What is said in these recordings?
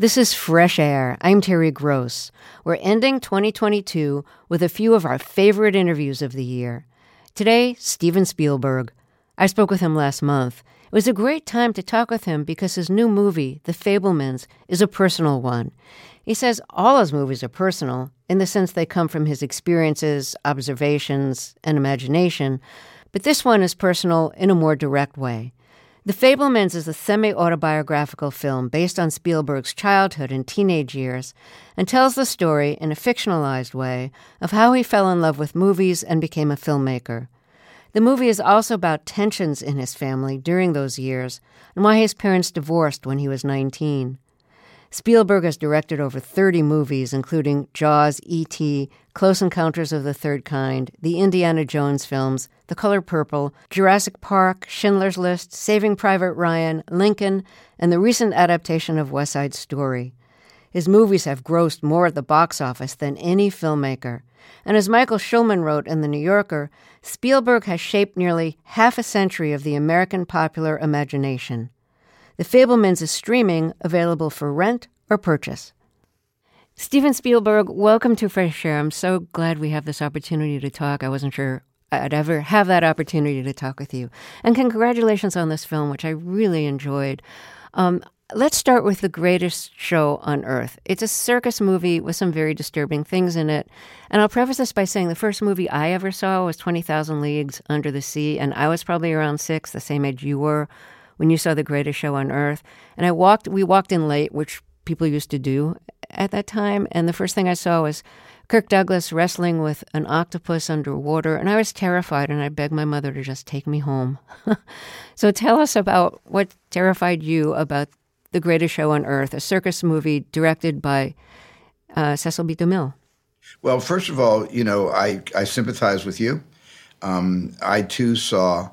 This is Fresh Air. I'm Terry Gross. We're ending 2022 with a few of our favorite interviews of the year. Today, Steven Spielberg. I spoke with him last month. It was a great time to talk with him because his new movie, The Fabelmans, is a personal one. He says all his movies are personal in the sense they come from his experiences, observations, and imagination, but this one is personal in a more direct way. The Fabelmans is a semi autobiographical film based on Spielberg's childhood and teenage years and tells the story in a fictionalized way of how he fell in love with movies and became a filmmaker. The movie is also about tensions in his family during those years and why his parents divorced when he was 19. Spielberg has directed over 30 movies, including Jaws, E.T., Close Encounters of the Third Kind, the Indiana Jones films, The Color Purple, Jurassic Park, Schindler's List, Saving Private Ryan, Lincoln, and the recent adaptation of West Side Story. His movies have grossed more at the box office than any filmmaker. And as Michael Schulman wrote in The New Yorker, Spielberg has shaped nearly half a century of the American popular imagination. The Fabelmans is streaming, available for rent or purchase. Steven Spielberg, welcome to Fresh Air. I'm so glad we have this opportunity to talk. I wasn't sure I'd ever have that opportunity to talk with you. And congratulations on this film, which I really enjoyed. Um, let's start with The Greatest Show on Earth. It's a circus movie with some very disturbing things in it. And I'll preface this by saying the first movie I ever saw was 20,000 Leagues Under the Sea, and I was probably around six, the same age you were when you saw the greatest show on earth. And I walked, we walked in late, which people used to do at that time. And the first thing I saw was Kirk Douglas wrestling with an octopus underwater. And I was terrified and I begged my mother to just take me home. so tell us about what terrified you about The Greatest Show on Earth, a circus movie directed by uh, Cecil B. DeMille. Well, first of all, you know, I, I sympathize with you. Um, I too saw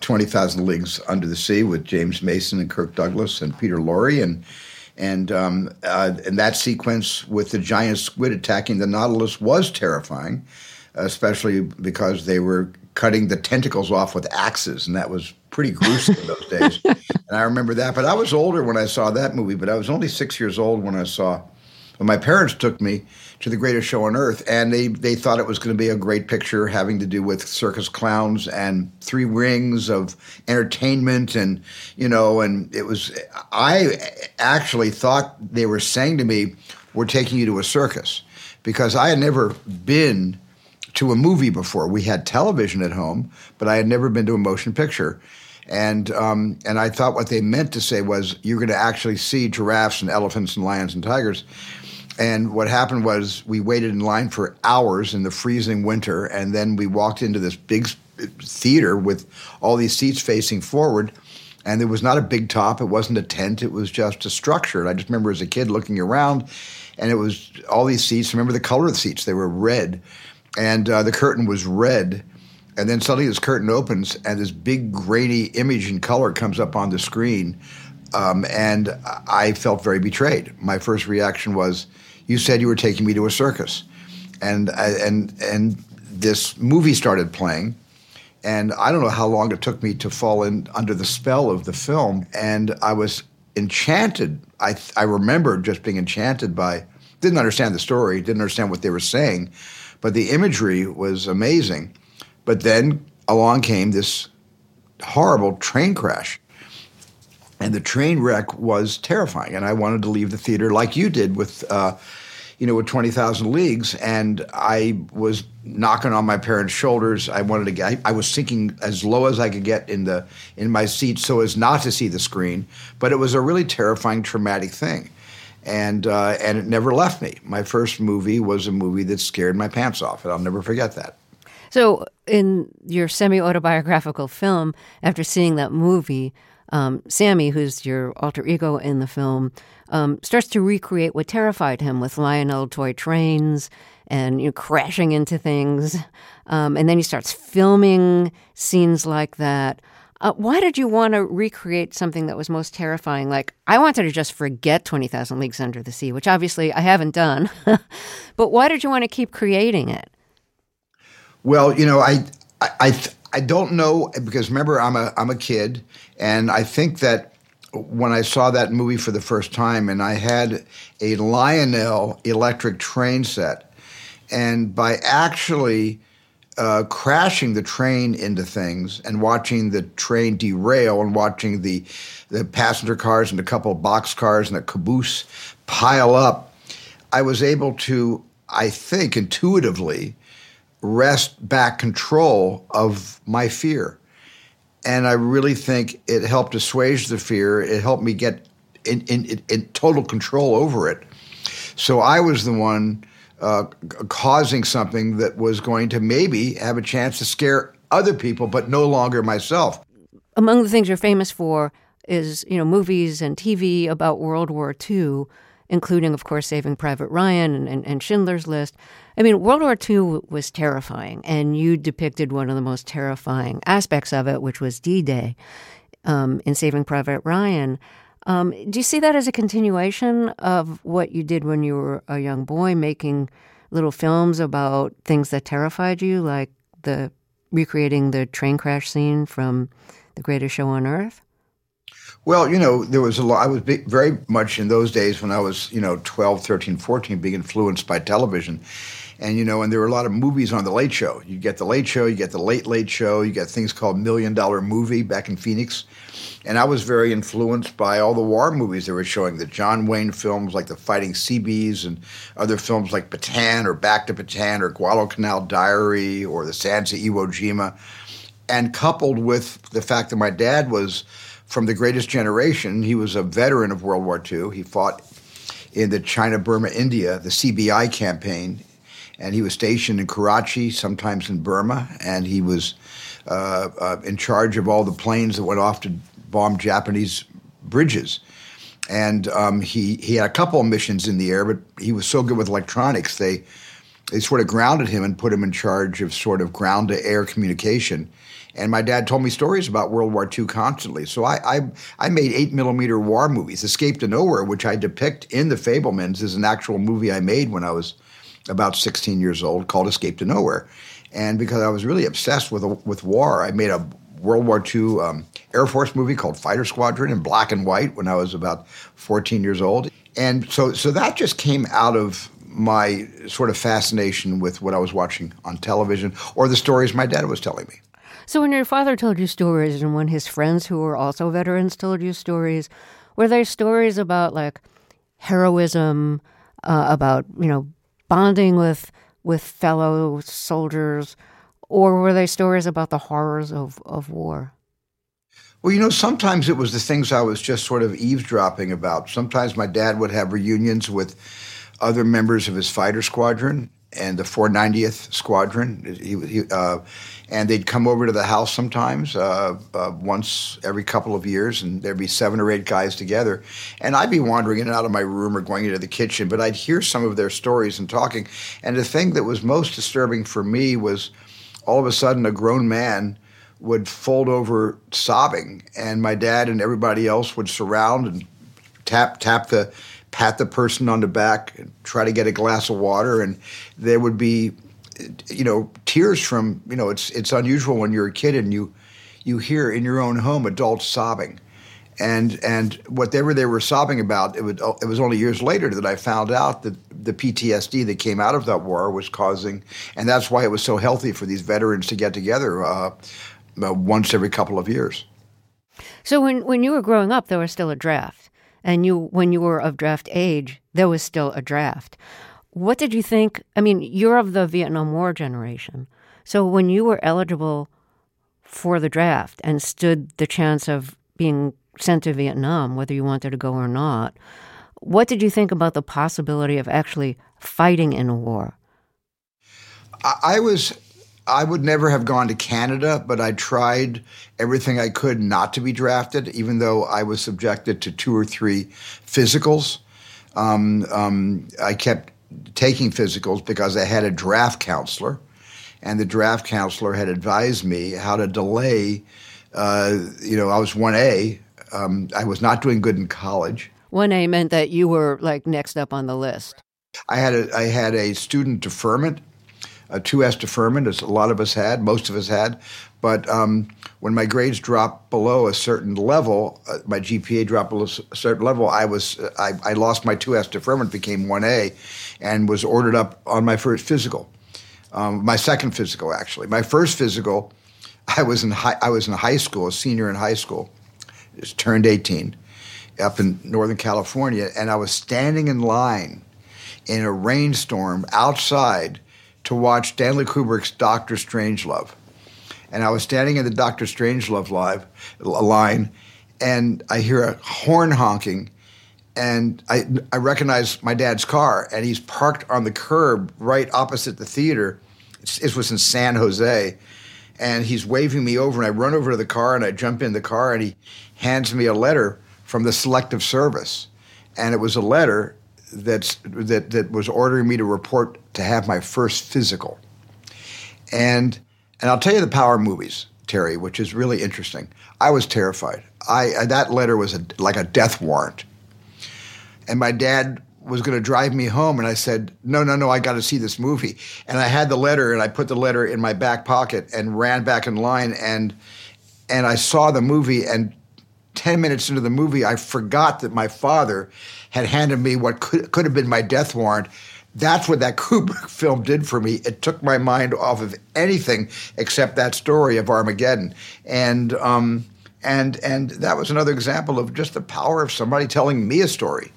20,000 Leagues Under the Sea with James Mason and Kirk Douglas and Peter Lorre. And, and, um, uh, and that sequence with the giant squid attacking the Nautilus was terrifying, especially because they were cutting the tentacles off with axes. And that was pretty gruesome in those days. And I remember that. But I was older when I saw that movie, but I was only six years old when I saw when my parents took me to the greatest show on earth, and they they thought it was going to be a great picture having to do with circus clowns and three rings of entertainment, and you know, and it was. I actually thought they were saying to me, "We're taking you to a circus," because I had never been to a movie before. We had television at home, but I had never been to a motion picture. And um, and I thought what they meant to say was you're going to actually see giraffes and elephants and lions and tigers. And what happened was we waited in line for hours in the freezing winter, and then we walked into this big theater with all these seats facing forward. And there was not a big top, it wasn't a tent, it was just a structure. And I just remember as a kid looking around, and it was all these seats. Remember the color of the seats, they were red. And uh, the curtain was red. And then suddenly this curtain opens, and this big grainy image in color comes up on the screen. Um, and I felt very betrayed. My first reaction was, you said you were taking me to a circus, and and and this movie started playing, and I don't know how long it took me to fall in under the spell of the film, and I was enchanted. I I remember just being enchanted by. Didn't understand the story, didn't understand what they were saying, but the imagery was amazing. But then along came this horrible train crash and the train wreck was terrifying. And I wanted to leave the theater like you did with, uh, you know, with 20,000 Leagues. And I was knocking on my parents' shoulders. I wanted to get, I, I, was sinking as low as I could get in the, in my seat so as not to see the screen. But it was a really terrifying, traumatic thing. And, uh, and it never left me. My first movie was a movie that scared my pants off, and I'll never forget that. So, in your semi autobiographical film, after seeing that movie, um, Sammy, who's your alter ego in the film, um, starts to recreate what terrified him with Lionel toy trains and you know, crashing into things. Um, and then he starts filming scenes like that. Uh, why did you want to recreate something that was most terrifying? Like, I wanted to just forget 20,000 Leagues Under the Sea, which obviously I haven't done. but why did you want to keep creating it? Well, you know, I, I, I, don't know because remember I'm a I'm a kid and I think that when I saw that movie for the first time, and I had a Lionel electric train set. And by actually uh, crashing the train into things and watching the train derail and watching the the passenger cars and a couple of box cars and a caboose pile up, I was able to, I think, intuitively wrest back control of my fear. And I really think it helped assuage the fear. It helped me get in, in, in total control over it. So I was the one uh, causing something that was going to maybe have a chance to scare other people, but no longer myself. Among the things you're famous for is, you know, movies and TV about World War II, including, of course, Saving Private Ryan and, and, and Schindler's List. I mean, World War II was terrifying, and you depicted one of the most terrifying aspects of it, which was D Day um, in Saving Private Ryan. Um, do you see that as a continuation of what you did when you were a young boy, making little films about things that terrified you, like the recreating the train crash scene from The Greatest Show on Earth? Well, you know, there was a lot. I was very much in those days when I was, you know, 12, 13, 14, being influenced by television. And, you know, and there were a lot of movies on The Late Show. You get The Late Show, you get The Late Late Show, you get things called Million Dollar Movie back in Phoenix. And I was very influenced by all the war movies they were showing, the John Wayne films like The Fighting Seabees and other films like Bataan or Back to Bataan or Guadalcanal Diary or The Sands of Iwo Jima. And coupled with the fact that my dad was from the greatest generation, he was a veteran of World War II. He fought in the China, Burma, India, the CBI campaign. And he was stationed in Karachi, sometimes in Burma, and he was uh, uh, in charge of all the planes that went off to bomb Japanese bridges. And um, he, he had a couple of missions in the air, but he was so good with electronics, they, they sort of grounded him and put him in charge of sort of ground to air communication. And my dad told me stories about World War II constantly. So I, I, I made eight millimeter war movies. Escape to Nowhere, which I depict in The Fabelmans, is an actual movie I made when I was about 16 years old called Escape to Nowhere. And because I was really obsessed with, with war, I made a World War II um, Air Force movie called Fighter Squadron in black and white when I was about 14 years old. And so, so that just came out of my sort of fascination with what I was watching on television or the stories my dad was telling me. So, when your father told you stories and when his friends who were also veterans told you stories, were there stories about like heroism, uh, about, you know, bonding with, with fellow soldiers? Or were they stories about the horrors of, of war? Well, you know, sometimes it was the things I was just sort of eavesdropping about. Sometimes my dad would have reunions with other members of his fighter squadron and the 490th Squadron. He, he, uh, and they'd come over to the house sometimes, uh, uh, once every couple of years, and there'd be seven or eight guys together. And I'd be wandering in and out of my room or going into the kitchen, but I'd hear some of their stories and talking. And the thing that was most disturbing for me was – all of a sudden a grown man would fold over sobbing, and my dad and everybody else would surround and tap tap the pat the person on the back try to get a glass of water, and there would be you know tears from you know it's it's unusual when you're a kid and you you hear in your own home adults sobbing and and whatever they were sobbing about, it, would, it was only years later that I found out that the PTSD that came out of that war was causing, and that's why it was so healthy for these veterans to get together uh, uh, once every couple of years. So when when you were growing up, there was still a draft, and you when you were of draft age, there was still a draft. What did you think? I mean, you're of the Vietnam War generation, so when you were eligible for the draft and stood the chance of being sent to Vietnam, whether you wanted to go or not. What did you think about the possibility of actually fighting in a war? I was I would never have gone to Canada, but I tried everything I could not to be drafted, even though I was subjected to two or three physicals. Um, um, I kept taking physicals because I had a draft counselor, and the draft counselor had advised me how to delay. Uh, you know, I was 1A, um, I was not doing good in college. 1A meant that you were like next up on the list. I had a, I had a student deferment, a 2S deferment, as a lot of us had, most of us had. But um, when my grades dropped below a certain level, uh, my GPA dropped below a certain level, I was I, I lost my 2S deferment, became 1A, and was ordered up on my first physical, um, my second physical actually. My first physical, I was in high, I was in high school, a senior in high school, just turned 18, up in Northern California, and I was standing in line in a rainstorm outside to watch Stanley Kubrick's Doctor Strangelove and I was standing in the Doctor Strangelove live line, and I hear a horn honking, and I I recognize my dad's car, and he's parked on the curb right opposite the theater. It was in San Jose, and he's waving me over, and I run over to the car, and I jump in the car, and he hands me a letter from the Selective Service, and it was a letter that's that that was ordering me to report to have my first physical, and and I'll tell you the power movies, Terry, which is really interesting. I was terrified. I that letter was a, like a death warrant. And my dad was going to drive me home, and I said, "No, no, no! I got to see this movie." And I had the letter, and I put the letter in my back pocket and ran back in line, and and I saw the movie. And ten minutes into the movie, I forgot that my father had handed me what could could have been my death warrant that's what that Kubrick film did for me. It took my mind off of anything except that story of Armageddon, and um, and and that was another example of just the power of somebody telling me a story.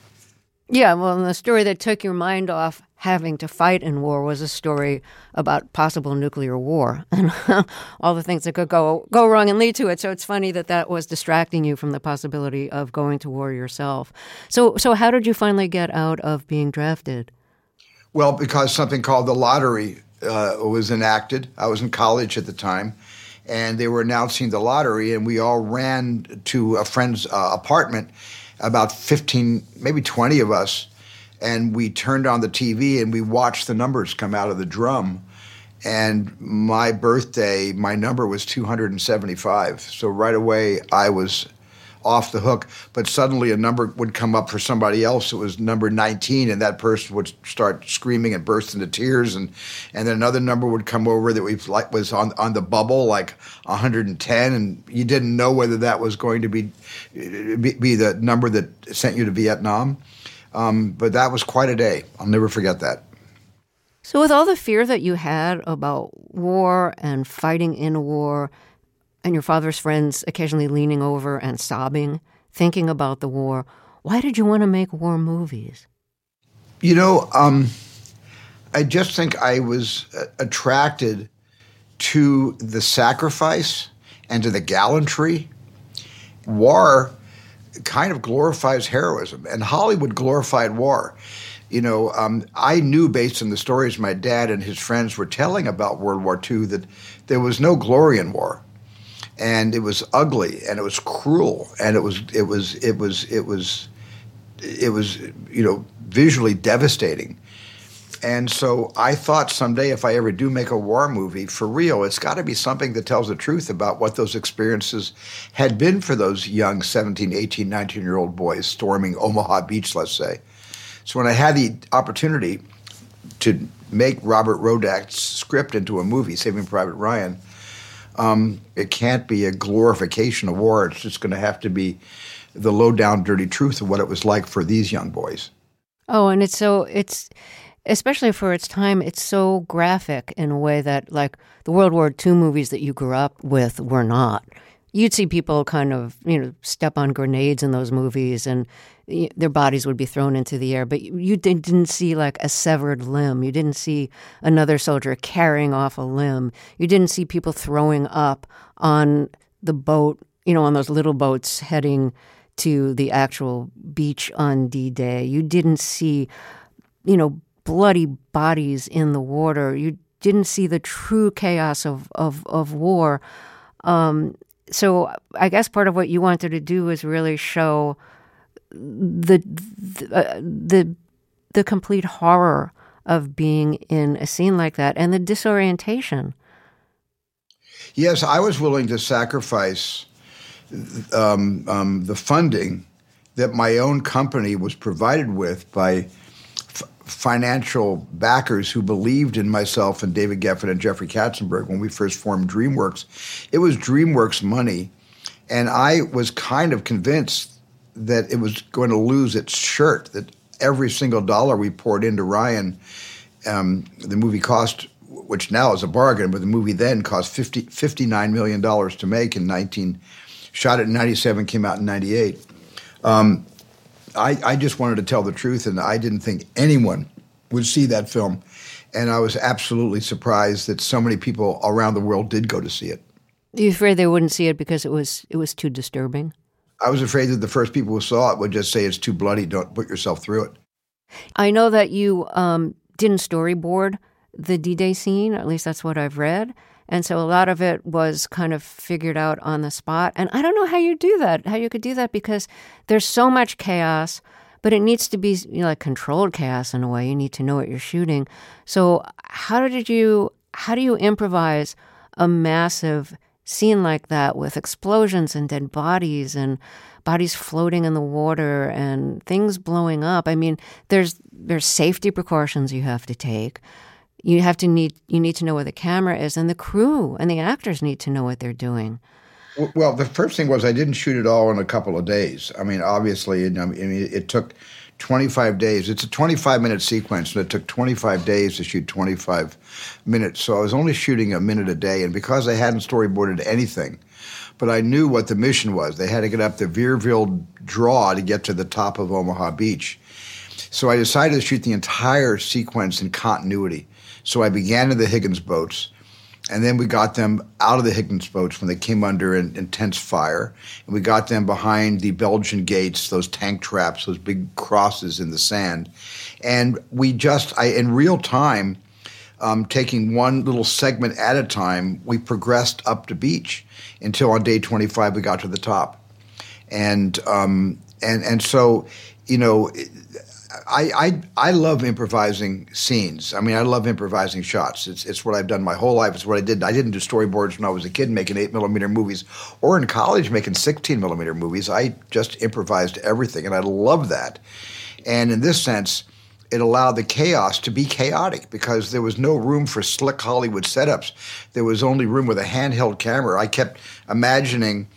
Yeah, well, the story that took your mind off having to fight in war was a story about possible nuclear war and all the things that could go go wrong and lead to it. So it's funny that that was distracting you from the possibility of going to war yourself. So so how did you finally get out of being drafted? Well, because something called the lottery uh, was enacted. I was in college at the time, and they were announcing the lottery, and we all ran to a friend's uh, apartment, about 15, maybe 20 of us, and we turned on the TV and we watched the numbers come out of the drum. And my birthday, my number was 275. So right away, I was off the hook, but suddenly a number would come up for somebody else. It was number 19, and that person would start screaming and burst into tears, and and then another number would come over that we like was on on the bubble, like 110, and you didn't know whether that was going to be be, be the number that sent you to Vietnam. Um, but that was quite a day. I'll never forget that. So, with all the fear that you had about war and fighting in a war, and your father's friends occasionally leaning over and sobbing, thinking about the war. Why did you want to make war movies? You know, um, I just think I was uh, attracted to the sacrifice and to the gallantry. War kind of glorifies heroism, and Hollywood glorified war. You know, um, I knew based on the stories my dad and his friends were telling about World War II that there was no glory in war. And it was ugly and it was cruel and it was it was it was it was it was you know visually devastating and so I thought someday if I ever do make a war movie for real, it's got to be something that tells the truth about what those experiences had been for those young 17, 18, 19 year old boys storming Omaha Beach, let's say. So when I had the opportunity to make Robert Rodat's script into a movie, Saving Private Ryan, um, it can't be a glorification of war. It's just going to have to be the low down, dirty truth of what it was like for these young boys. Oh, and it's so it's especially for its time, it's so graphic in a way that like the World War II movies that you grew up with were not. You'd see people kind of you know step on grenades in those movies and their bodies would be thrown into the air but you didn't see like a severed limb. You didn't see another soldier carrying off a limb. You didn't see people throwing up on the boat you know on those little boats heading to the actual beach on d-day. You didn't see you know bloody bodies in the water you didn't see the true chaos of of, of war um, so I guess part of what you wanted to do is really show the the, uh, the the complete horror of being in a scene like that and the disorientation. Yes, I was willing to sacrifice um, um, the funding that my own company was provided with by financial backers who believed in myself and David Geffen and Jeffrey Katzenberg when we first formed DreamWorks. It was DreamWorks money, and I was kind of convinced that it was going to lose its shirt. That every single dollar we poured into Ryan, um, the movie cost, which now is a bargain, but the movie then cost 50, $59 million to make in 19, shot in 97, came out in 98. Um, I, I just wanted to tell the truth, and I didn't think anyone would see that film. And I was absolutely surprised that so many people around the world did go to see it. Are you afraid they wouldn't see it because it was it was too disturbing? I was afraid that the first people who saw it would just say it's too bloody. Don't put yourself through it. I know that you um, didn't storyboard the D-Day scene. At least that's what I've read. And so a lot of it was kind of figured out on the spot. And I don't know how you do that, how you could do that, because there's so much chaos, but it needs to be you know, like controlled chaos in a way. You need to know what you're shooting. So how did you how do you improvise a massive scene like that with explosions and dead bodies and bodies floating in the water and things blowing up? I mean, there's there's safety precautions you have to take you have to need you need to know where the camera is and the crew and the actors need to know what they're doing. Well the first thing was i didn't shoot it all in a couple of days. I mean obviously I mean, it took 25 days. It's a 25 minute sequence and it took 25 days to shoot 25 minutes. So i was only shooting a minute a day and because i hadn't storyboarded anything but i knew what the mission was. They had to get up the Vierville draw to get to the top of omaha beach. So i decided to shoot the entire sequence in continuity so I began in the Higgins boats, and then we got them out of the Higgins boats when they came under an intense fire, and we got them behind the Belgian gates, those tank traps, those big crosses in the sand, and we just, I in real time. Um, taking one little segment at a time, we progressed up the beach until on day 25 we got to the top, and um, and and so you know I, I I love improvising scenes. I mean, I love improvising shots. It's it's what I've done my whole life. It's what I did. I didn't do storyboards when I was a kid making eight millimeter movies, or in college making sixteen millimeter movies. I just improvised everything, and I love that. And in this sense, it allowed the chaos to be chaotic because there was no room for slick Hollywood setups. There was only room with a handheld camera. I kept imagining,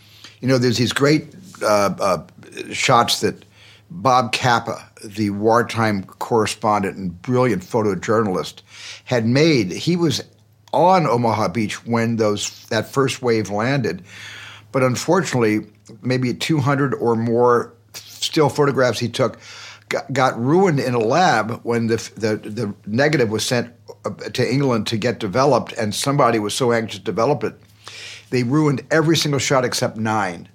you know, there's these great uh, uh, shots that Bob Capa, the wartime correspondent and brilliant photojournalist, had made. He was on Omaha Beach when those that first wave landed, but unfortunately, maybe 200 or more still photographs he took got, got ruined in a lab when the, the the negative was sent uh, to England to get developed, and somebody was so anxious to develop it, they ruined every single shot except nine.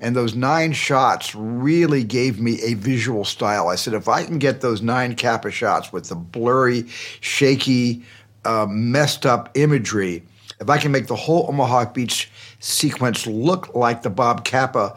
And those nine shots really gave me a visual style. I said, if I can get those nine Capa shots with the blurry, shaky, uh, messed up imagery, if I can make the whole Omaha Beach sequence look like the Bob Capa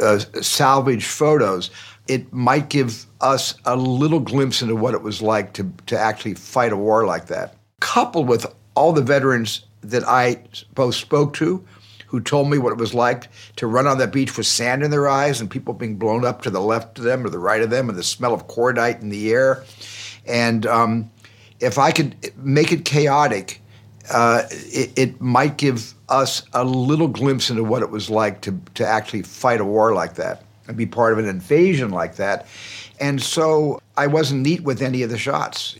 uh, salvage photos, it might give us a little glimpse into what it was like to, to actually fight a war like that. Coupled with all the veterans that I both spoke to, who told me what it was like to run on that beach with sand in their eyes and people being blown up to the left of them or the right of them and the smell of cordite in the air. And um, if I could make it chaotic, uh, it, it, might give us a little glimpse into what it was like to, to actually fight a war like that and be part of an invasion like that. And so I wasn't neat with any of the shots.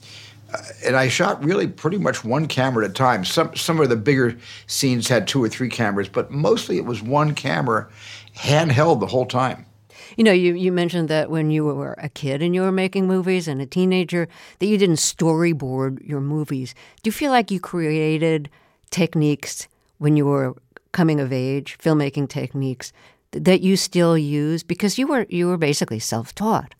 And I shot really pretty much one camera at a time. Some some of the bigger scenes had two or three cameras, but mostly it was one camera, handheld the whole time. You know, you, you mentioned that when you were a kid and you were making movies and a teenager, that you didn't storyboard your movies. Do you feel like you created techniques when you were coming of age, filmmaking techniques that you still use because you were you were basically self taught?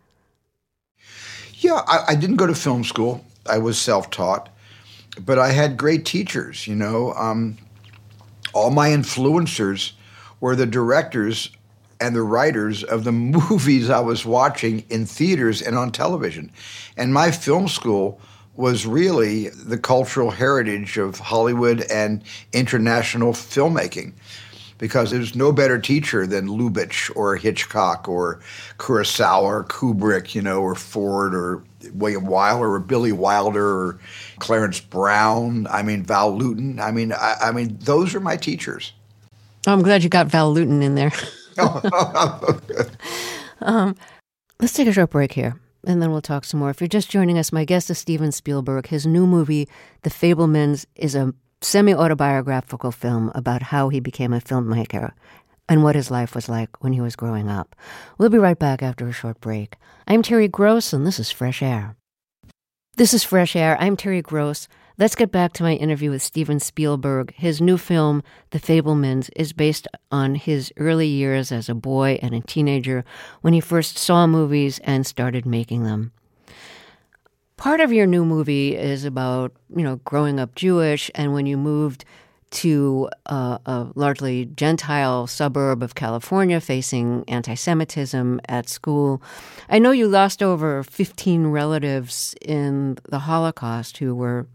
Yeah, I, I didn't go to film school. I was self taught, but I had great teachers. You know, um, all my influencers were the directors and the writers of the movies I was watching in theaters and on television. And my film school was really the cultural heritage of Hollywood and international filmmaking because there's no better teacher than Lubitsch or Hitchcock or Kurosawa or Kubrick, you know, or Ford or William Wyler or Billy Wilder or Clarence Brown. I mean, Val Lewton. I mean, I, I mean, those are my teachers. Oh, I'm glad you got Val Lewton in there. um, let's take a short break here and then we'll talk some more. If you're just joining us, my guest is Steven Spielberg. His new movie, The Fabelmans, is a semi autobiographical film about how he became a filmmaker and what his life was like when he was growing up. We'll be right back after a short break. I'm Terry Gross, and this is Fresh Air. This is Fresh Air. I'm Terry Gross. Let's get back to my interview with Steven Spielberg. His new film, The Fabelmans, is based on his early years as a boy and a teenager when he first saw movies and started making them. Part of your new movie is about, you know, growing up Jewish and when you moved to a, a largely Gentile suburb of California facing anti Semitism at school. I know you lost over 15 relatives in the Holocaust who were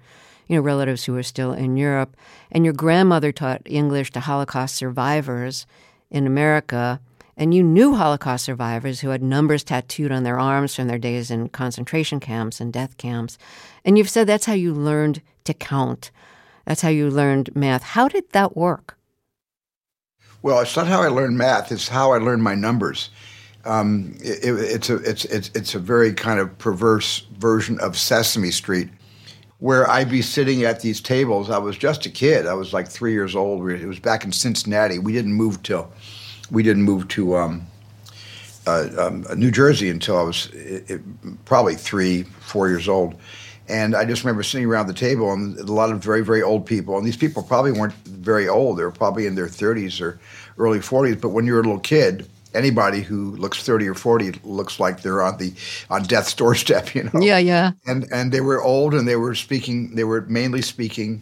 you know, relatives who were still in Europe. And your grandmother taught English to Holocaust survivors in America. And you knew Holocaust survivors who had numbers tattooed on their arms from their days in concentration camps and death camps. And you've said that's how you learned to count. That's how you learned math. How did that work? Well, it's not how I learned math. It's how I learned my numbers. Um, it, it's a it's, it's it's a very kind of perverse version of Sesame Street where I'd be sitting at these tables. I was just a kid. I was like three years old. It was back in Cincinnati. We didn't move till we didn't move to um, uh, um, New Jersey until I was it, probably three, four years old. And I just remember sitting around the table and a lot of very, very old people. And these people probably weren't very old. They were probably in their 30s or early 40s. But when you're a little kid, anybody who looks 30 or 40 looks like they're on the on death's doorstep you know yeah yeah and and they were old and they were speaking they were mainly speaking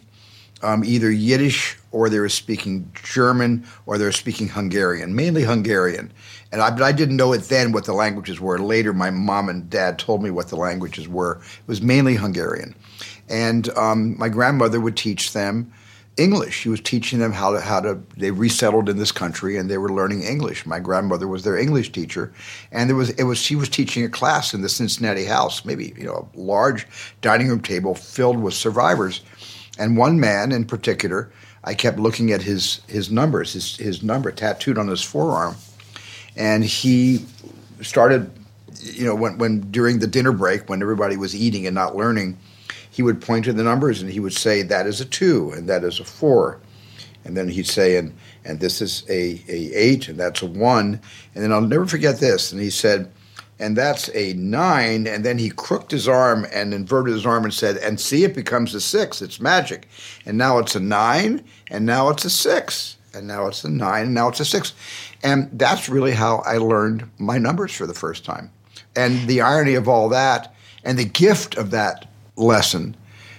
um, either yiddish or they were speaking german or they were speaking hungarian mainly hungarian and I, but I didn't know it then what the languages were later my mom and dad told me what the languages were it was mainly hungarian and um, my grandmother would teach them English. She was teaching them how to how to. They resettled in this country and they were learning English. My grandmother was their English teacher, and there was it was she was teaching a class in the Cincinnati house, maybe you know a large dining room table filled with survivors, and one man in particular. I kept looking at his his numbers, his his number tattooed on his forearm, and he started, you know, when when during the dinner break when everybody was eating and not learning he would point to the numbers and he would say that is a two and that is a four. And then he'd say and and this is a, a eight and that's a one. And then i'll never forget this. And he said and that's a nine. And then he crooked his arm and inverted his arm and said and see it becomes a six. It's magic. And now it's a nine. And now it's a six. And now it's a nine. And now it's a six. And that's really how i learned my numbers for the first time. And the irony of all that and the gift of that lesson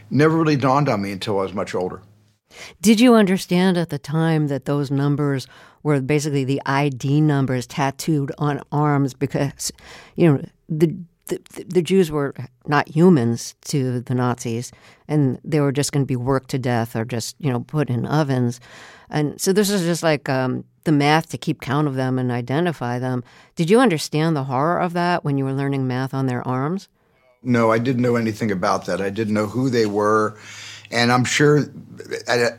never really dawned on me until I was much older. Did you understand at the time that those numbers were basically the ID numbers tattooed on arms because, you know, the the, the Jews were not humans to the Nazis, and they were just going to be worked to death or just you know put in ovens, and so this is just like um, the math to keep count of them and identify them. Did you understand the horror of that when you were learning math on their arms? No, I didn't know anything about that. I didn't know who they were. And I'm sure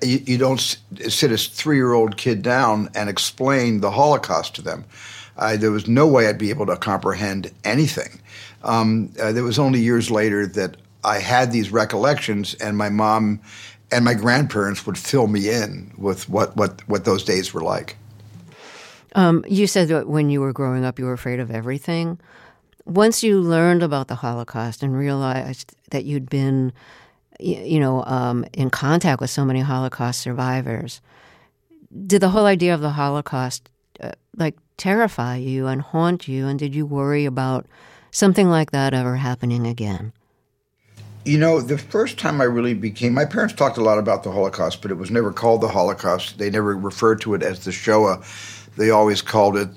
you don't sit a three year old kid down and explain the Holocaust to them. Uh, there was no way I'd be able to comprehend anything. Um, uh, was only years later that I had these recollections, and my mom and my grandparents would fill me in with what, what, what those days were like. Um, you said that when you were growing up, you were afraid of everything once you learned about the Holocaust and realized that you'd been, you know, um, in contact with so many Holocaust survivors, did the whole idea of the Holocaust uh, like terrify you and haunt you? And did you worry about something like that ever happening again? You know, the first time I really became, my parents talked a lot about the Holocaust, but it was never called the Holocaust. They never referred to it as the Shoah they always called it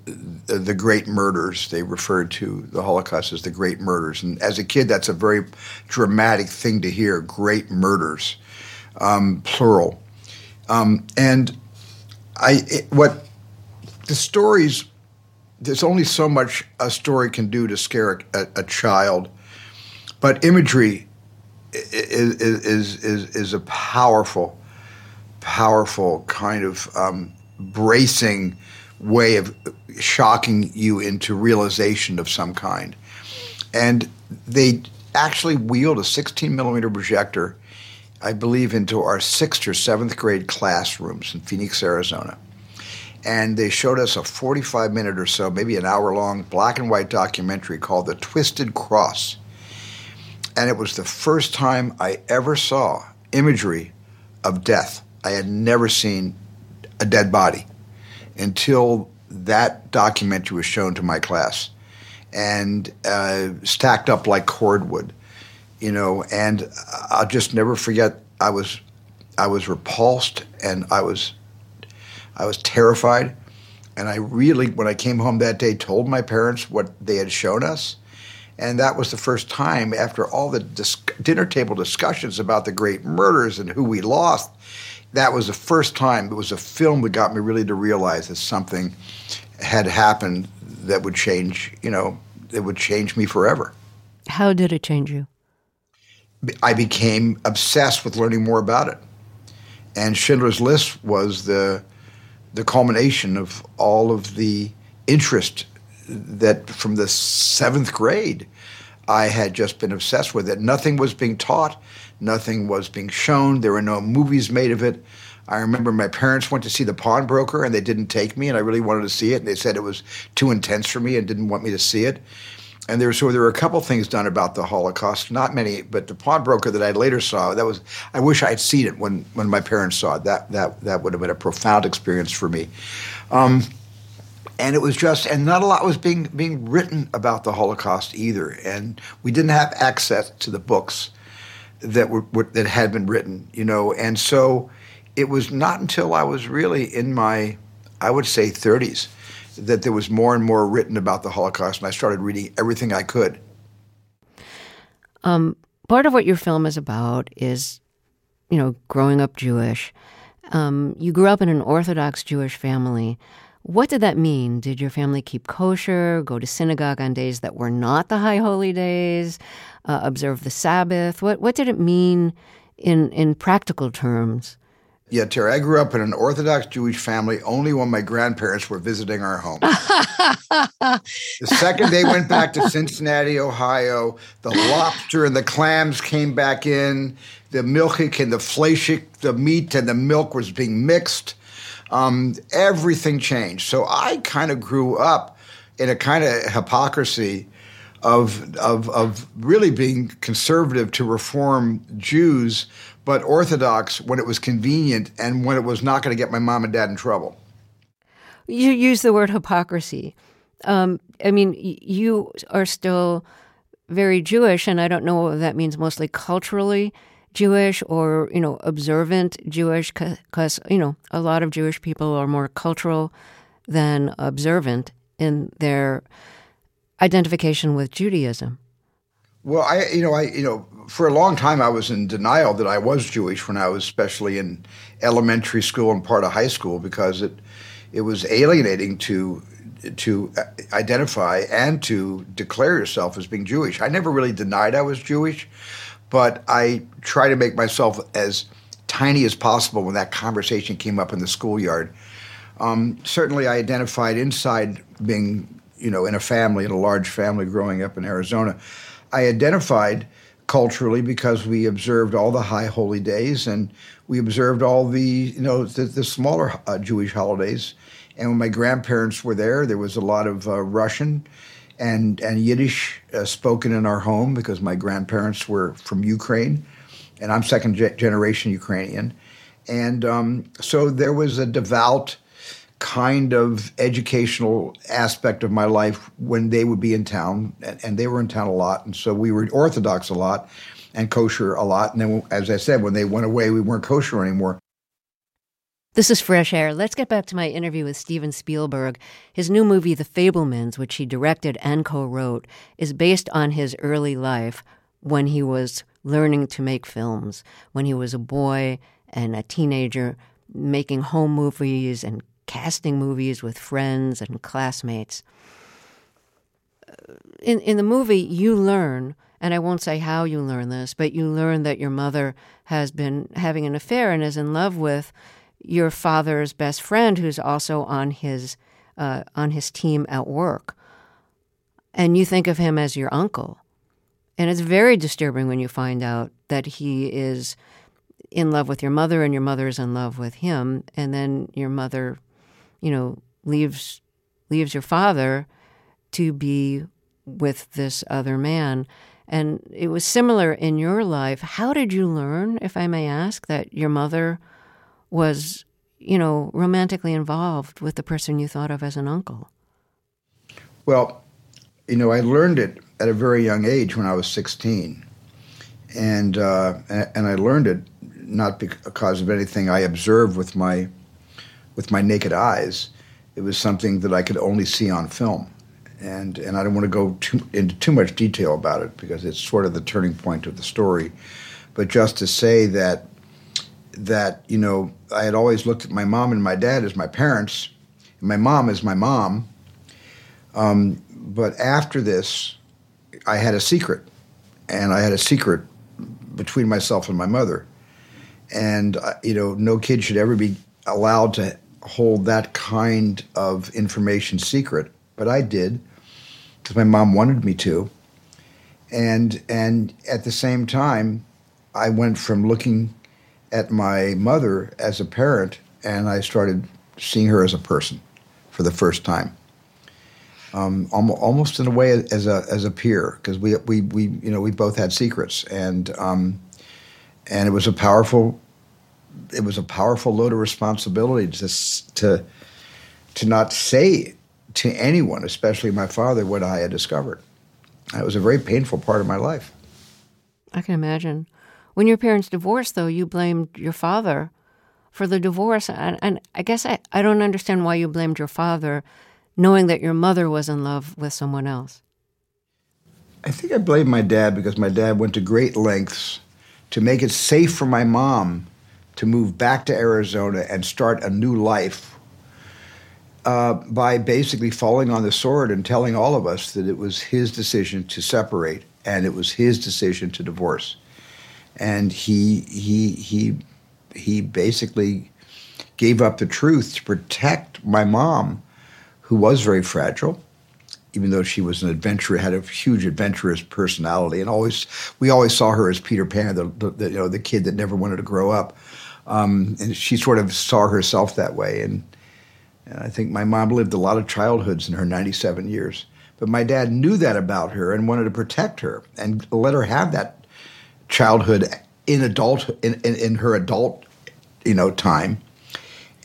the great murders. They referred to the Holocaust as the great murders. And as a kid, that's a very dramatic thing to hear great murders, um, plural. Um, and I it, what the stories. There's only so much a story can do to scare a, a child, but imagery is is is is a powerful, powerful kind of um, bracing way of shocking you into realization of some kind, and they actually wheeled a 16 millimeter projector I believe, into our sixth or seventh grade classrooms in Phoenix, Arizona. And they showed us a 45 minute or so, maybe an hour long, black and white documentary called The Twisted Cross. And it was the first time I ever saw imagery of death. I had never seen a dead body until that documentary was shown to my class and uh, stacked up like cordwood you know, and I'll just never forget. I was, I was repulsed, and I was, I was terrified, and I really, when I came home that day, told my parents what they had shown us, and that was the first time after all the dis- dinner table discussions about the great murders and who we lost. That was the first time it was a film that got me really to realize that something had happened that would change, you know, that would change me forever. How did it change you? I became obsessed with learning more about it. And Schindler's List was the the culmination of all of the interest that from the seventh grade I had just been obsessed with it. Nothing was being taught, nothing was being shown. There were no movies made of it. I remember my parents went to see The Pawnbroker and they didn't take me, and I really wanted to see it. And they said it was too intense for me and didn't want me to see it. And there, so there were a couple things done about the Holocaust. Not many, but the pawnbroker that I later saw. That was. I wish I had seen it when when my parents saw it. That that that would have been a profound experience for me. Um, and it was just, and not a lot was being being written about the Holocaust either. And we didn't have access to the books that were, were that had been written, you know. And so it was not until I was really in my, I would say, 30s that there was more and more written about the Holocaust, and I started reading everything I could. Um, part of what your film is about is, you know, growing up Jewish. Um, you grew up in an Orthodox Jewish family. What did that mean? Did your family keep kosher, go to synagogue on days that were not the high holy days, uh, observe the Sabbath? What what did it mean in in practical terms? Yeah, Terry, I grew up in an Orthodox Jewish family only when my grandparents were visiting our home. the second they went back to Cincinnati, Ohio, the lobster and the clams came back in, the milchik and the fleischik, the meat and the milk was being mixed. Um, everything changed. So I kind of grew up in a kind of hypocrisy of, of, of really being conservative to reform Jews but orthodox when it was convenient and when it was not going to get my mom and dad in trouble. You use the word hypocrisy. Um, I mean, you are still very Jewish, and I don't know what that means mostly culturally Jewish or, you know, observant Jewish, because, you know, a lot of Jewish people are more cultural than observant in their identification with Judaism. Well, I, you know, I, you know, for a long time I was in denial that I was Jewish when I was especially in elementary school and part of high school because it, it was alienating to, to uh, identify and to declare yourself as being Jewish. I never really denied I was Jewish, but I try to make myself as tiny as possible when that conversation came up in the schoolyard. Um, certainly, I identified inside being, you know, in a family, in a large family growing up in Arizona. I identified culturally because we observed all the high holy days and we observed all the you know the, the smaller uh, Jewish holidays. And when my grandparents were there, there was a lot of uh, Russian and and Yiddish uh, spoken in our home because my grandparents were from Ukraine, and I'm second ge- generation Ukrainian, and um, so there was a devout kind of educational aspect of my life when they would be in town, and, and, they were in town a lot, and so we were Orthodox a lot and kosher a lot. And then, as I said, when they went away, we weren't kosher anymore. This is Fresh Air. Let's get back to my interview with Steven Spielberg. His new movie, The Fabelmans, which he directed and co wrote, is based on his early life when he was learning to make films, when he was a boy and a teenager making home movies and casting movies with friends and classmates. Uh, in, in the movie, you learn, and I won't say how you learn this, but you learn that your mother has been having an affair and is in love with your father's best friend, who's also on his uh, on his team at work, and you think of him as your uncle, and it's very disturbing when you find out that he is in love with your mother and your mother is in love with him. And then your mother you know leaves leaves your father to be with this other man. And it was similar in your life. How did you learn if i may ask that your mother was you know romantically involved with the person you thought of as an uncle well you know i learned it at a very young age when i was 16 and uh, and i learned it not because of anything I observed with my with my naked eyes. It was something that I could only see on film, and and I don't want to go too, into too much detail about it because it's sort of the turning point of the story. But just to say that that you know I had always looked at my mom and my dad as my parents, and my mom as my mom. Um, but after this, I had a secret, and I had a secret between myself and my mother. And uh, you know no kid should ever be allowed to hold that kind of information secret but i did because my mom wanted me to. And and at the same time i went from looking at my mother as a parent and i started seeing her as a person for the first time um, almost in a way as a as a peer because we, we we you know we both had secrets and um, and it was a powerful it was a powerful load of responsibility to to to not say to anyone, especially my father, what I had discovered. It was a very painful part of my life. I can imagine. When your parents divorced, though, you blamed your father for the divorce. And, and I guess I, I don't understand why you blamed your father, knowing that your mother was in love with someone else. I think I blame my dad because my dad went to great lengths to make it safe for my mom to move back to Arizona and start a new life uh, by basically falling on the sword and telling all of us that it was his decision to separate and it was his decision to divorce. And he he he he basically gave up the truth to protect my mom, who was very fragile, even though she was an adventurer, had a huge adventurous personality, and always we always saw her as Peter Pan, the, the, you know the kid that never wanted to grow up. Um, and she sort of saw herself that way. And, and I think my mom lived a lot of childhoods in her 97 years. But my dad knew that about her and wanted to protect her and let her have that childhood in adult in, in, in her adult you know time.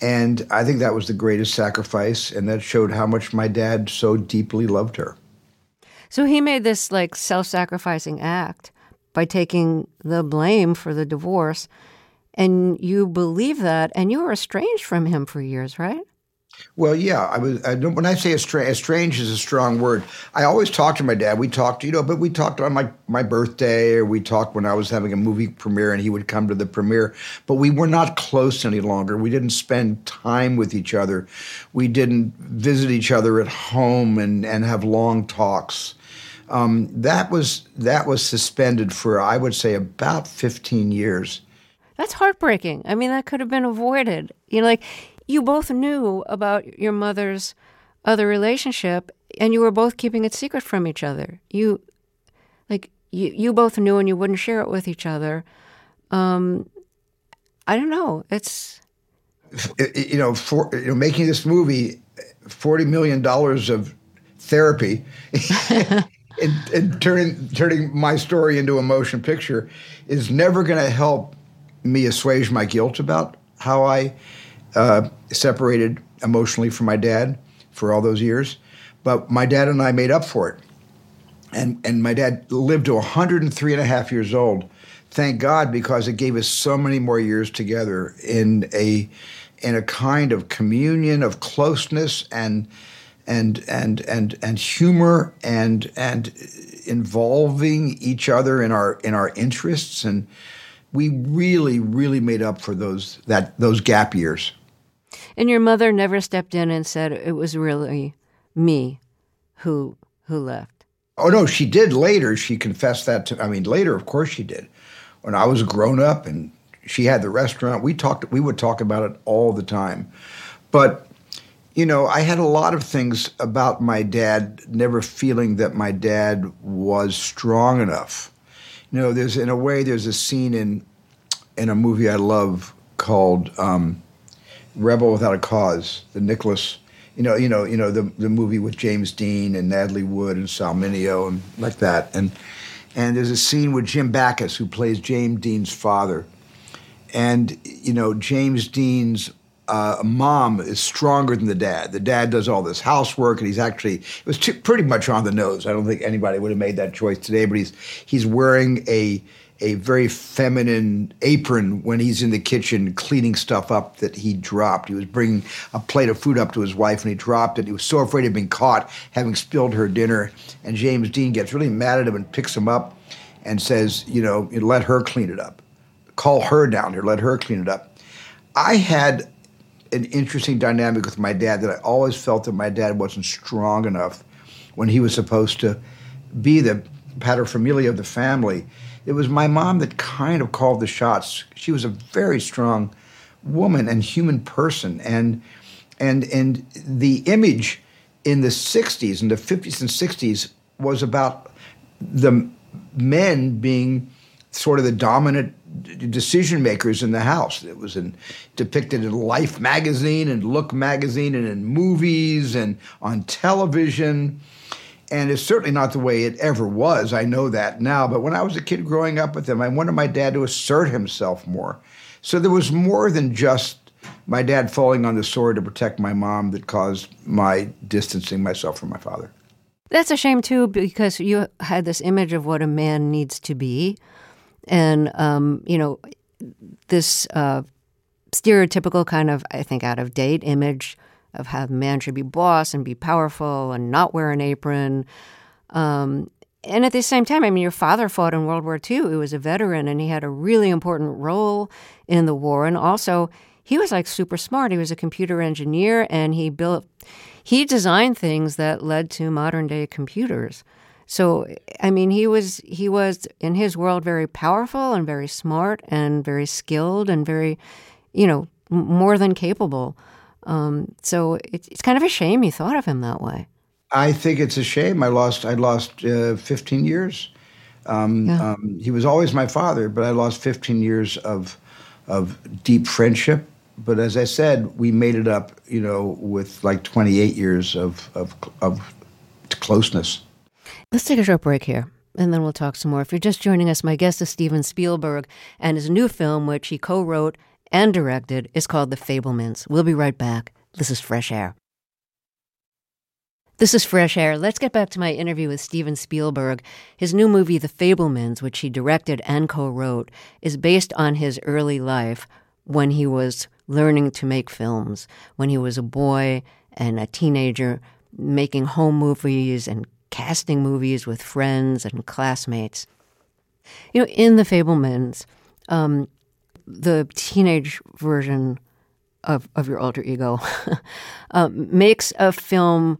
And I think that was the greatest sacrifice, and that showed how much my dad so deeply loved her. So he made this like self sacrificing act by taking the blame for the divorce and you believe that, and you were estranged from him for years, right? Well, yeah. I was. I, when I say estranged is a strong word. I always talked to my dad. We talked, you know, but we talked on my my birthday, or we talked when I was having a movie premiere, and he would come to the premiere. But we were not close any longer. We didn't spend time with each other. We didn't visit each other at home and and have long talks. Um, that was that was suspended for I would say about fifteen years that's heartbreaking. I mean, that could have been avoided. You know, like you both knew about your mother's other relationship and you were both keeping it secret from each other. You like you you both knew and you wouldn't share it with each other. Um I don't know. It's you know, for you know, making this movie, forty million dollars of therapy, and, and, turning turning my story into a motion picture is never going to help me assuage my guilt about how I uh, separated emotionally from my dad for all those years. But my dad and I made up for it. And, and my dad lived to 103 and a half years old. Thank God, because it gave us so many more years together in a, in a kind of communion of closeness and, and, and, and, and humor and, and involving each other in our, in our interests. And, we really, really made up for those that those gap years. And your mother never stepped in and said it was really me who who left. Oh no, she did later. She confessed that to I mean later of course she did. When I was grown up and she had the restaurant, we talked we would talk about it all the time. But you know, I had a lot of things about my dad never feeling that my dad was strong enough. You know, there's in a way there's a scene in in a movie I love called um, Rebel Without a Cause, the Nicholas, you know, you know, you know, the the movie with James Dean and Natalie Wood and Sal Mineo and like that. And and there's a scene with Jim Backus who plays James Dean's father. And you know, James Dean's uh, mom is stronger than the dad. The dad does all this housework, and he's actually it was too, pretty much on the nose. I don't think anybody would have made that choice today, but he's he's wearing a a very feminine apron when he's in the kitchen cleaning stuff up that he dropped. He was bringing a plate of food up to his wife and he dropped it. He was so afraid of being caught having spilled her dinner. And James Dean gets really mad at him and picks him up and says, you know, let her clean it up. Call her down here, let her clean it up. I had an interesting dynamic with my dad that I always felt that my dad wasn't strong enough when he was supposed to be the paterfamilias of the family it was my mom that kind of called the shots. She was a very strong woman and human person, and and and the image in the '60s and the '50s and '60s was about the men being sort of the dominant decision makers in the house. It was in, depicted in Life magazine and Look magazine and in movies and on television and it's certainly not the way it ever was. I know that now. But when I was a kid growing up with him, I wanted my dad to assert himself more. So there was more than just my dad falling on the sword to protect my mom that caused my distancing myself from my father. That's a shame too, because you had this image of what a man needs to be, and um, you know, this uh, stereotypical kind of, I think, out of date image of how man should be boss and be powerful and not wear an apron. Um, and at the same time, I mean, your father fought in World War II. He was a veteran and he had a really important role in the war. And also, he was like super smart. He was a computer engineer and he built, he designed things that led to modern day computers. So, I mean, he was he was in his world very powerful and very smart and very skilled and very, you know, more than capable. Um, so it's, it's kind of a shame you thought of him that way. I think it's a shame. I lost I lost uh, 15 years. Um, yeah. um, he was always my father, but I lost 15 years of of deep friendship. But as I said, we made it up, you know, with like 28 years of of, of closeness. Let's take a short break here and then we'll talk some more. If you're just joining us, my guest is Steven Spielberg and his new film, which he co wrote and directed is called The Fabelmans. We'll be right back. This is Fresh Air. This is Fresh Air. Let's get back to my interview with Steven Spielberg. His new movie, The Fabelmans, which he directed and co wrote, is based on his early life when he was learning to make films, when he was a boy and a teenager making home movies and casting movies with friends and classmates. You know, in The Fabelmans, um, the teenage version of, of your alter ego um, makes a film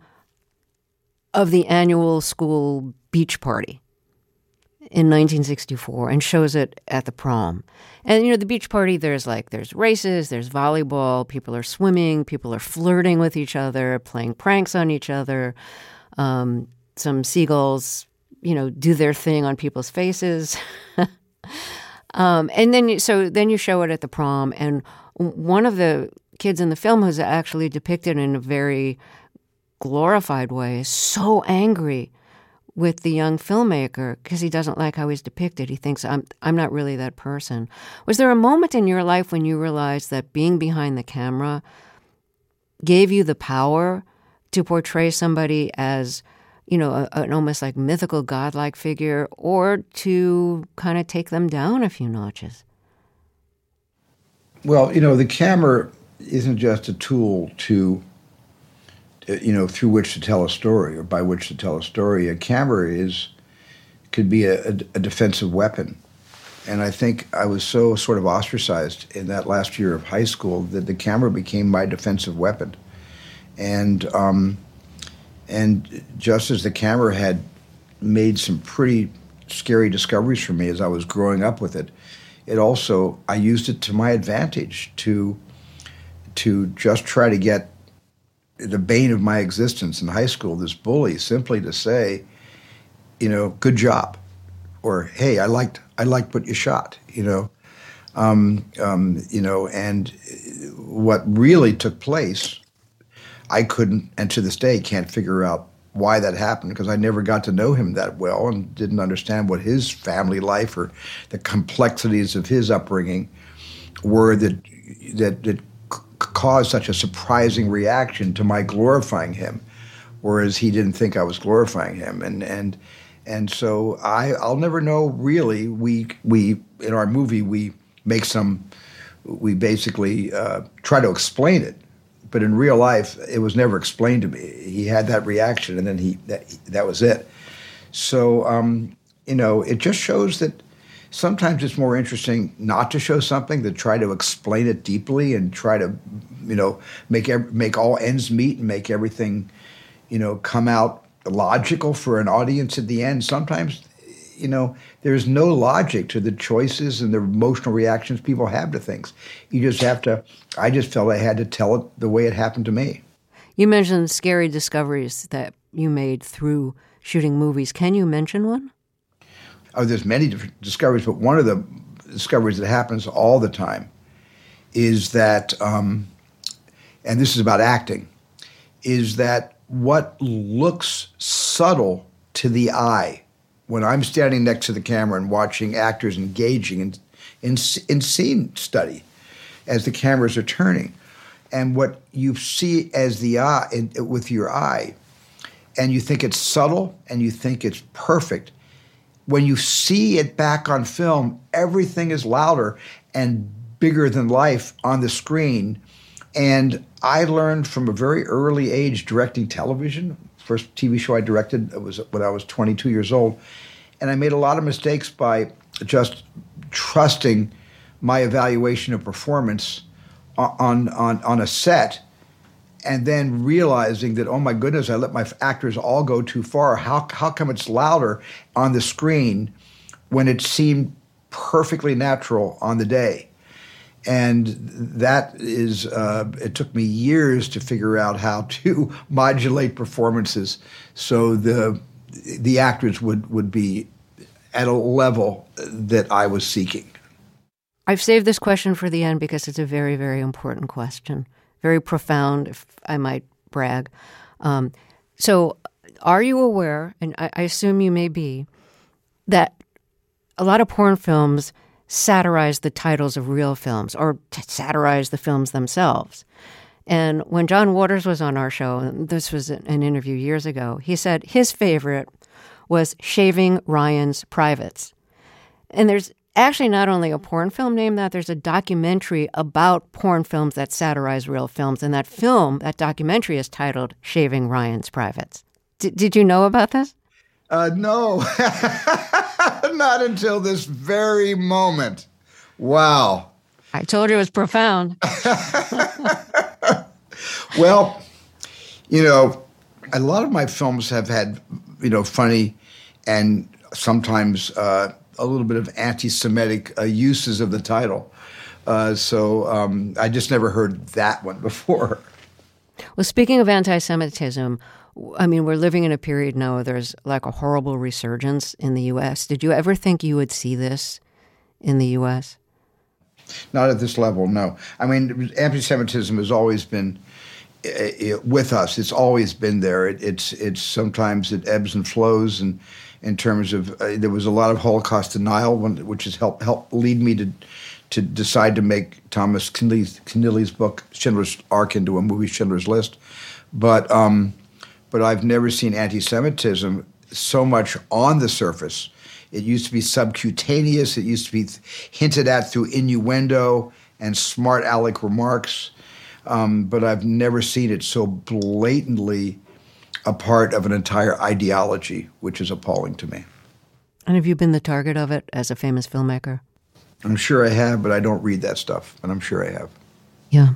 of the annual school beach party in 1964 and shows it at the prom. And you know, the beach party there's like there's races, there's volleyball, people are swimming, people are flirting with each other, playing pranks on each other. Um, some seagulls, you know, do their thing on people's faces. Um, and then, you, so then you show it at the prom, and one of the kids in the film who's actually depicted in a very glorified way is so angry with the young filmmaker because he doesn't like how he's depicted. He thinks I'm I'm not really that person. Was there a moment in your life when you realized that being behind the camera gave you the power to portray somebody as you know, a, an almost like mythical godlike figure, or to kind of take them down a few notches? Well, you know, the camera isn't just a tool to, you know, through which to tell a story or by which to tell a story. A camera is could be a, a, a defensive weapon. And I think I was so sort of ostracized in that last year of high school that the camera became my defensive weapon. And um, and just as the camera had made some pretty scary discoveries for me as I was growing up with it, it also I used it to my advantage to to just try to get the bane of my existence in high school, this bully, simply to say, you know, good job, or hey, I liked I liked what you shot, you know, um, um, you know, and what really took place, I couldn't, and to this day can't figure out why that happened because I never got to know him that well and didn't understand what his family life or the complexities of his upbringing were that that that caused such a surprising reaction to my glorifying him, whereas he didn't think I was glorifying him, and and and so I I'll never know really. We we in our movie we make some we basically uh, try to explain it, but in real life it was never explained to me. He had that reaction, and then he that that was it. So um, you know, it just shows that sometimes it's more interesting not to show something than try to explain it deeply and try to, you know, make make all ends meet and make everything, you know, come out logical for an audience at the end. Sometimes, you know, there's no logic to the choices and the emotional reactions people have to things. You just have to. I just felt I had to tell it the way it happened to me. You mentioned scary discoveries that you made through shooting movies. Can you mention one? oh, there's many different discoveries, but one of the discoveries that happens all the time is that, um, and this is about acting, is that what looks subtle to the eye when I'm standing next to the camera and watching actors engaging in, in, in scene study as the cameras are turning, and what you see as the eye in, with your eye, and you think it's subtle and you think it's perfect, when you see it back on film, everything is louder and bigger than life on the screen. And I learned from a very early age directing television. First TV show I directed was when I was 22 years old. And I made a lot of mistakes by just trusting my evaluation of performance on, on, on a set and then realizing that oh my goodness i let my actors all go too far how, how come it's louder on the screen when it seemed perfectly natural on the day and that is uh, it took me years to figure out how to modulate performances so the the actors would would be at a level that I was seeking. I've saved this question for the end because it's a very very important question very profound, if I might brag. Um, so, are you aware, and I, I assume you may be, that a lot of porn films satirize the titles of real films or satirize the films themselves? And when John Waters was on our show, this was an interview years ago, he said his favorite was Shaving Ryan's Privates. And there's actually not only a porn film named that, there's a documentary about porn films that satirize real films. And that film, that documentary is titled Shaving Ryan's Privates. D- did you know about this? Uh, no, not until this very moment. Wow. I told you it was profound. well, you know, a lot of my films have had, you know, funny and sometimes uh, a little bit of anti-Semitic uh, uses of the title. Uh, so um, I just never heard that one before. Well, speaking of anti-Semitism, I mean, we're living in a period now where there's like a horrible resurgence in the U.S. Did you ever think you would see this in the U.S.? Not at this level, no. I mean, anti-Semitism has always been with us. It's always been there. It, it's it's sometimes it ebbs and flows, and in terms of uh, there was a lot of Holocaust denial, which has helped help lead me to to decide to make Thomas Keneally's, book Schindler's Ark into a movie Schindler's List, but um, but I've never seen anti-Semitism so much on the surface. It used to be subcutaneous. It used to be hinted at through innuendo and smart aleck remarks, um, but I've never seen it so blatantly a part of an entire ideology, which is appalling to me. And have you been the target of it as a famous filmmaker? I'm sure I have, but I don't read that stuff, and I'm sure I have. Yeah.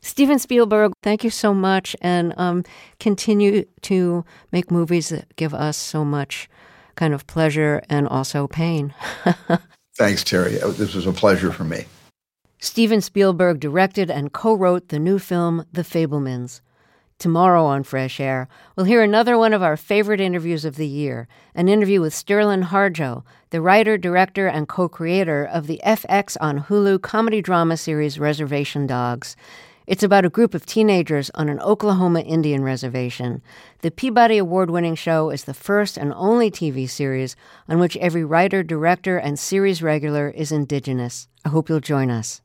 Steven Spielberg, thank you so much, and um, continue to make movies that give us so much kind of pleasure and also pain. Thanks, Terry. Uh, this was a pleasure for me. Steven Spielberg directed and co wrote the new film, The Fabelmans. Tomorrow on Fresh Air, we'll hear another one of our favorite interviews of the year an interview with Sterlin Harjo, the writer, director, and co creator of the FX on Hulu comedy drama series Reservation Dogs. It's about a group of teenagers on an Oklahoma Indian reservation. The Peabody Award winning show is the first and only TV series on which every writer, director, and series regular is indigenous. I hope you'll join us.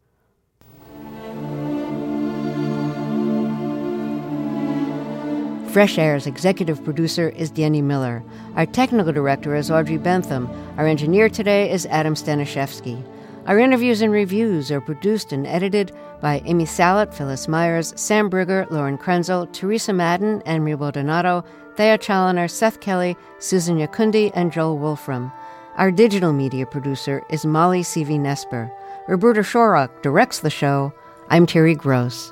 Fresh Air's executive producer is Danny Miller. Our technical director is Audrey Bentham. Our engineer today is Adam Staniszewski. Our interviews and reviews are produced and edited by Amy Salit, Phyllis Myers, Sam Brigger, Lauren Krenzel, Teresa Madden, Henry Donato, Thea Chaloner, Seth Kelley, Susan Nyakundi, and Joel Wolfram. Our digital media producer is Molly Seavy-Nesper. Roberta Shorrock directs the show. I'm Terry Gross.